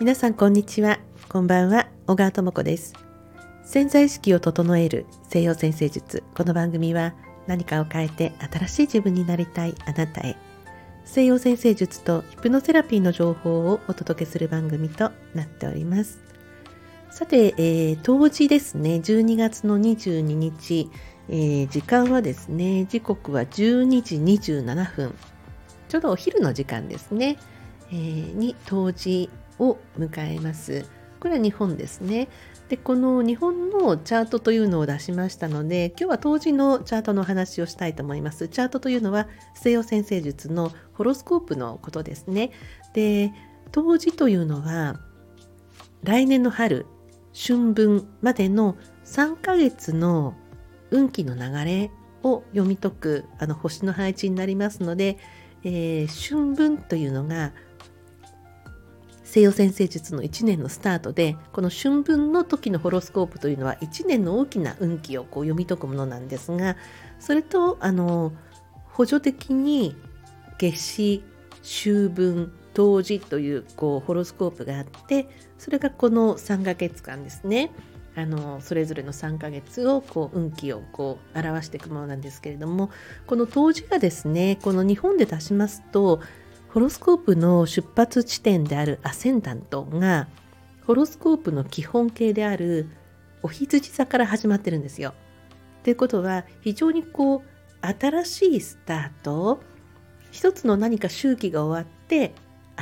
皆さんこんにちは。こんばんは。小川智子です。潜在意識を整える西洋先生術。この番組は何かを変えて新しい自分になりたいあなたへ。西洋先生術とヒプノセラピーの情報をお届けする番組となっております。さて、えー、当時ですね12月の22日、えー、時間はですね時刻は12時27分ちょうどお昼の時間ですね、えー、に当時を迎えます。これは日本ですね。でこの日本のチャートというのを出しましたので今日は当時のチャートの話をしたいと思います。チャートというのは西洋先生術のホロスコープのことですね。で当時というのは来年の春春分までの3ヶ月の運気の流れを読み解くあの星の配置になりますので、えー、春分というのが西洋先生術の1年のスタートでこの春分の時のホロスコープというのは1年の大きな運気をこう読み解くものなんですがそれとあの補助的に夏至秋分冬至というこうホロスコープがあってそれがこの3ヶ月間ですね。あのそれぞれの3ヶ月をこう運気をこう表していくものなんですけれどもこの冬至がですねこの日本で出しますとホロスコープの出発地点であるアセンダントがホロスコープの基本形であるお羊座から始まってるんですよ。ということは非常にこう新しいスタート一つの何か周期が終わって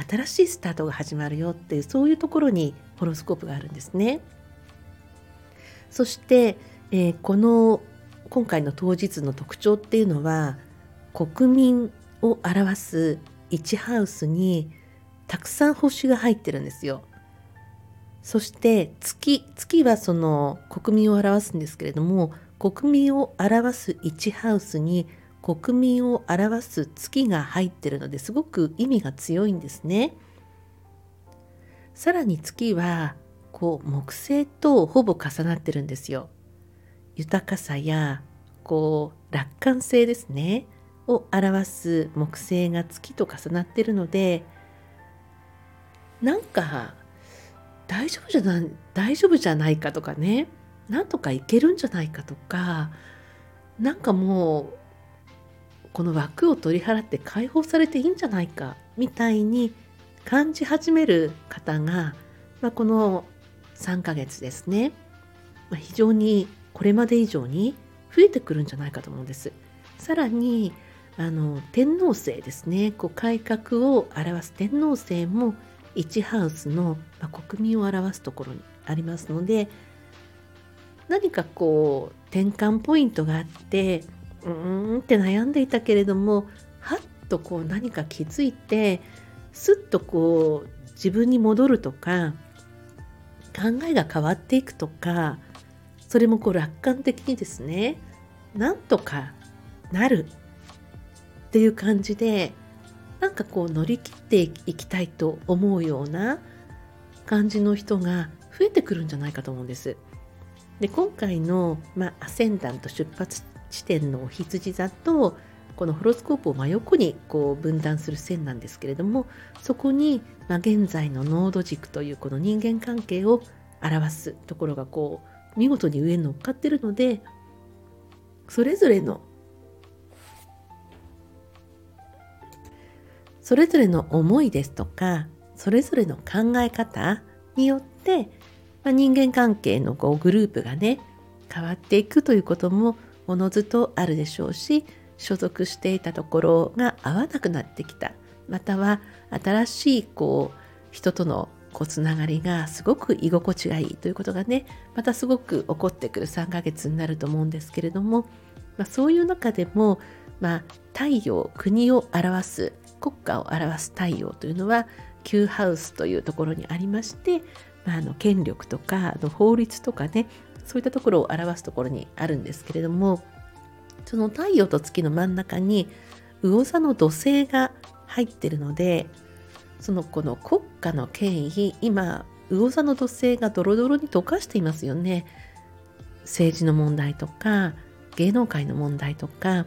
新しいスタートが始まるよっていうそういうところにホロスコープがあるんですね。そして、えー、この今回の当日の特徴っていうのは国民を表す1ハウスにたくさん星が入ってるんですよ。そして月月はその国民を表すんですけれども国民を表す1ハウスに国民を表す月が入ってるのですごく意味が強いんですね。さらに月はこう木星とほぼ重なってるんですよ。豊かさやこう楽観性ですね。を表す木星が月と重なってるのでなんか大丈夫じゃない大丈夫じゃないかとかねなんとかいけるんじゃないかとかなんかもうこの枠を取り払って解放されていいんじゃないかみたいに感じ始める方が、まあ、この3ヶ月ですね、まあ、非常にこれまで以上に増えてくるんじゃないかと思うんです。さらにあの天皇制ですねこう改革を表す天皇制も1ハウスの、まあ、国民を表すところにありますので何かこう転換ポイントがあってうーんって悩んでいたけれどもはっとこう何か気づいてすっとこう自分に戻るとか考えが変わっていくとかそれもこう楽観的にですねなんとかなるっていう感じでなんかこう乗り切っていきたいと思うような感じの人が増えてくるんじゃないかと思うんです。で今回の、まあ、アセンダント出発地点のお羊座とこのホロスコープを真横にこう分断する線なんですけれどもそこに、まあ、現在の濃度軸というこの人間関係を表すところがこう見事に上に乗っかってるのでそれぞれのそれぞれの思いですとかそれぞれの考え方によって、まあ、人間関係のこうグループがね変わっていくということもおのずとあるでしょうし所属していたところが合わなくなってきた。または新しいこう人とのこうつながりがすごく居心地がいいということがねまたすごく起こってくる3ヶ月になると思うんですけれども、まあ、そういう中でも、まあ、太陽国を表す国家を表す太陽というのは旧ハウスというところにありまして、まあ、あの権力とかの法律とかねそういったところを表すところにあるんですけれどもその太陽と月の真ん中に魚座の土星が入ってるのでそのこの国家の権威今魚座の土星がドロドロに溶かしていますよね。政治の問題とか芸能界の問題とか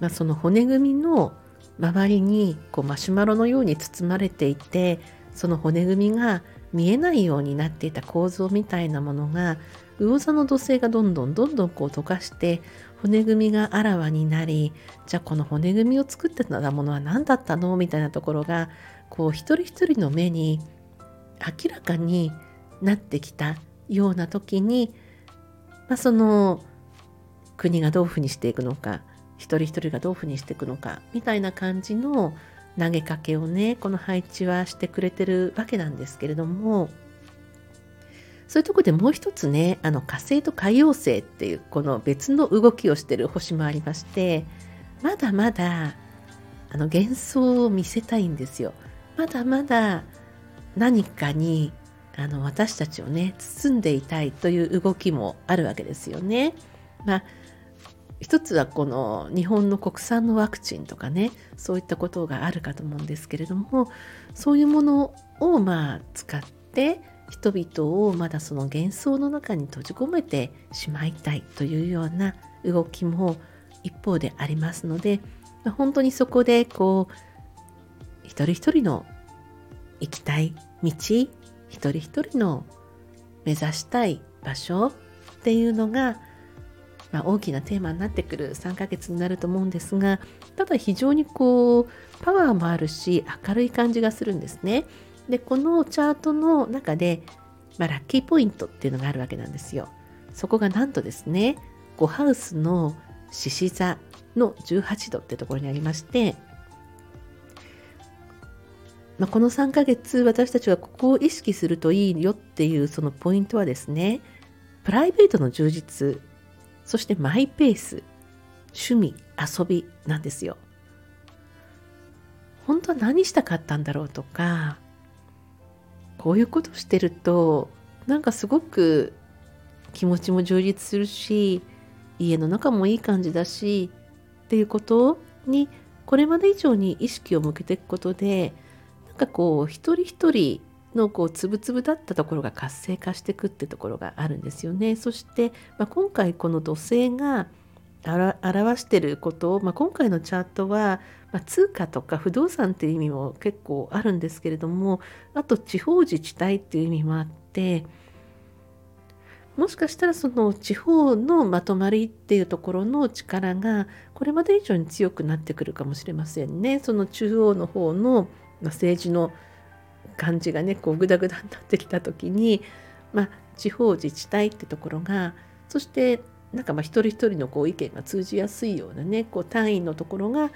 まあ、その骨組みの周りにこうマシュマロのように包まれていてその骨組みが見えないようになっていた構造みたいなものが魚座の土星がどんどんどんどんこう溶かして骨組みがあらわになりじゃあこの骨組みを作ってたものは何だったの？みたいなところがこう一人一人の目に明らかになってきたような時に、まあ、その国がどういうふうにしていくのか一人一人がどういうふうにしていくのかみたいな感じの投げかけをねこの配置はしてくれてるわけなんですけれどもそういうとこでもう一つねあの火星と海洋星っていうこの別の動きをしてる星もありましてまだまだあの幻想を見せたいんですよまだまだ何かにあの私たちをね包んでいたいという動きもあるわけですよね。まあ一つはこの日本の国産のワクチンとかねそういったことがあるかと思うんですけれどもそういうものをまあ使って人々をまだその幻想の中に閉じ込めてしまいたいというような動きも一方でありますので本当にそこでこう一人一人の行きたい道一人一人の目指したい場所っていうのがまあ、大きなテーマになってくる3ヶ月になると思うんですがただ非常にこうパワーもあるし明るい感じがするんですね。でこのチャートの中で、まあ、ラッキーポイントっていうのがあるわけなんですよ。そこがなんとですね5ハウスの獅子座の18度ってところにありまして、まあ、この3ヶ月私たちはここを意識するといいよっていうそのポイントはですねプライベートの充実そしてマイペース、趣味、遊びなんですよ。本当は何したかったんだろうとか、こういうことしてると、なんかすごく気持ちも充実するし、家の中もいい感じだし、っていうことに、これまで以上に意識を向けていくことで、なんかこう、一人一人のこうつぶつぶだったところが活性化していくってところがあるんですよね。そして、まあ、今回この土星が表してることを、まあ、今回のチャートは、まあ、通貨とか不動産っていう意味も結構あるんですけれどもあと地方自治体っていう意味もあってもしかしたらその地方のまとまりっていうところの力がこれまで以上に強くなってくるかもしれませんね。その中央の方の政治の感じがねこうグダグダになってきた時に、まあ、地方自治体ってところがそしてなんかまあ一人一人のこう意見が通じやすいようなねこう単位のところが、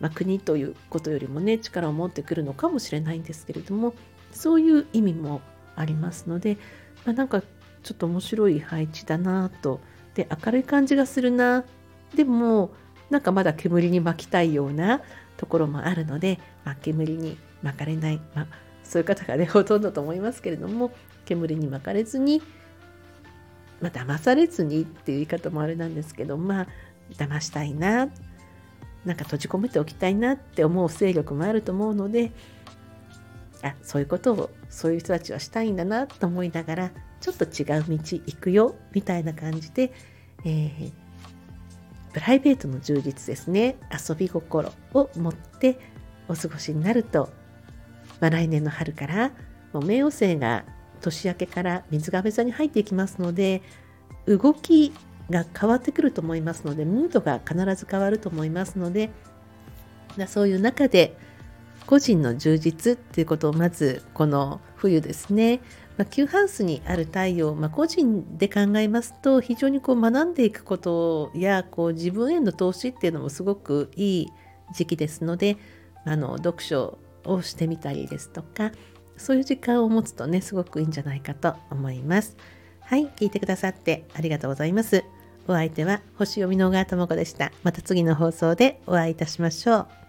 まあ、国ということよりもね力を持ってくるのかもしれないんですけれどもそういう意味もありますので、まあ、なんかちょっと面白い配置だなと。で明るい感じがするな。でもなんかまだ煙に巻きたいようなところもあるので、まあ、煙に巻かれない、まあ、そういう方がねほとんどと思いますけれども煙に巻かれずにまあ騙されずにっていう言い方もあれなんですけどまあ騙したいななんか閉じ込めておきたいなって思う勢力もあると思うのであそういうことをそういう人たちはしたいんだなと思いながらちょっと違う道行くよみたいな感じで、えー、プライベートの充実ですね遊び心を持ってお過ごしになるとまあ、来年の春からもう冥王星が年明けから水亀座に入っていきますので動きが変わってくると思いますのでムードが必ず変わると思いますのでそういう中で個人の充実っていうことをまずこの冬ですね、まあ、Q ハウスにある太陽、まあ、個人で考えますと非常にこう学んでいくことやこう自分への投資っていうのもすごくいい時期ですのであの読書をしてみたりですとかそういう時間を持つとねすごくいいんじゃないかと思います。はい聞いてくださってありがとうございます。お相手は星読みの小川智子でした。また次の放送でお会いいたしましょう。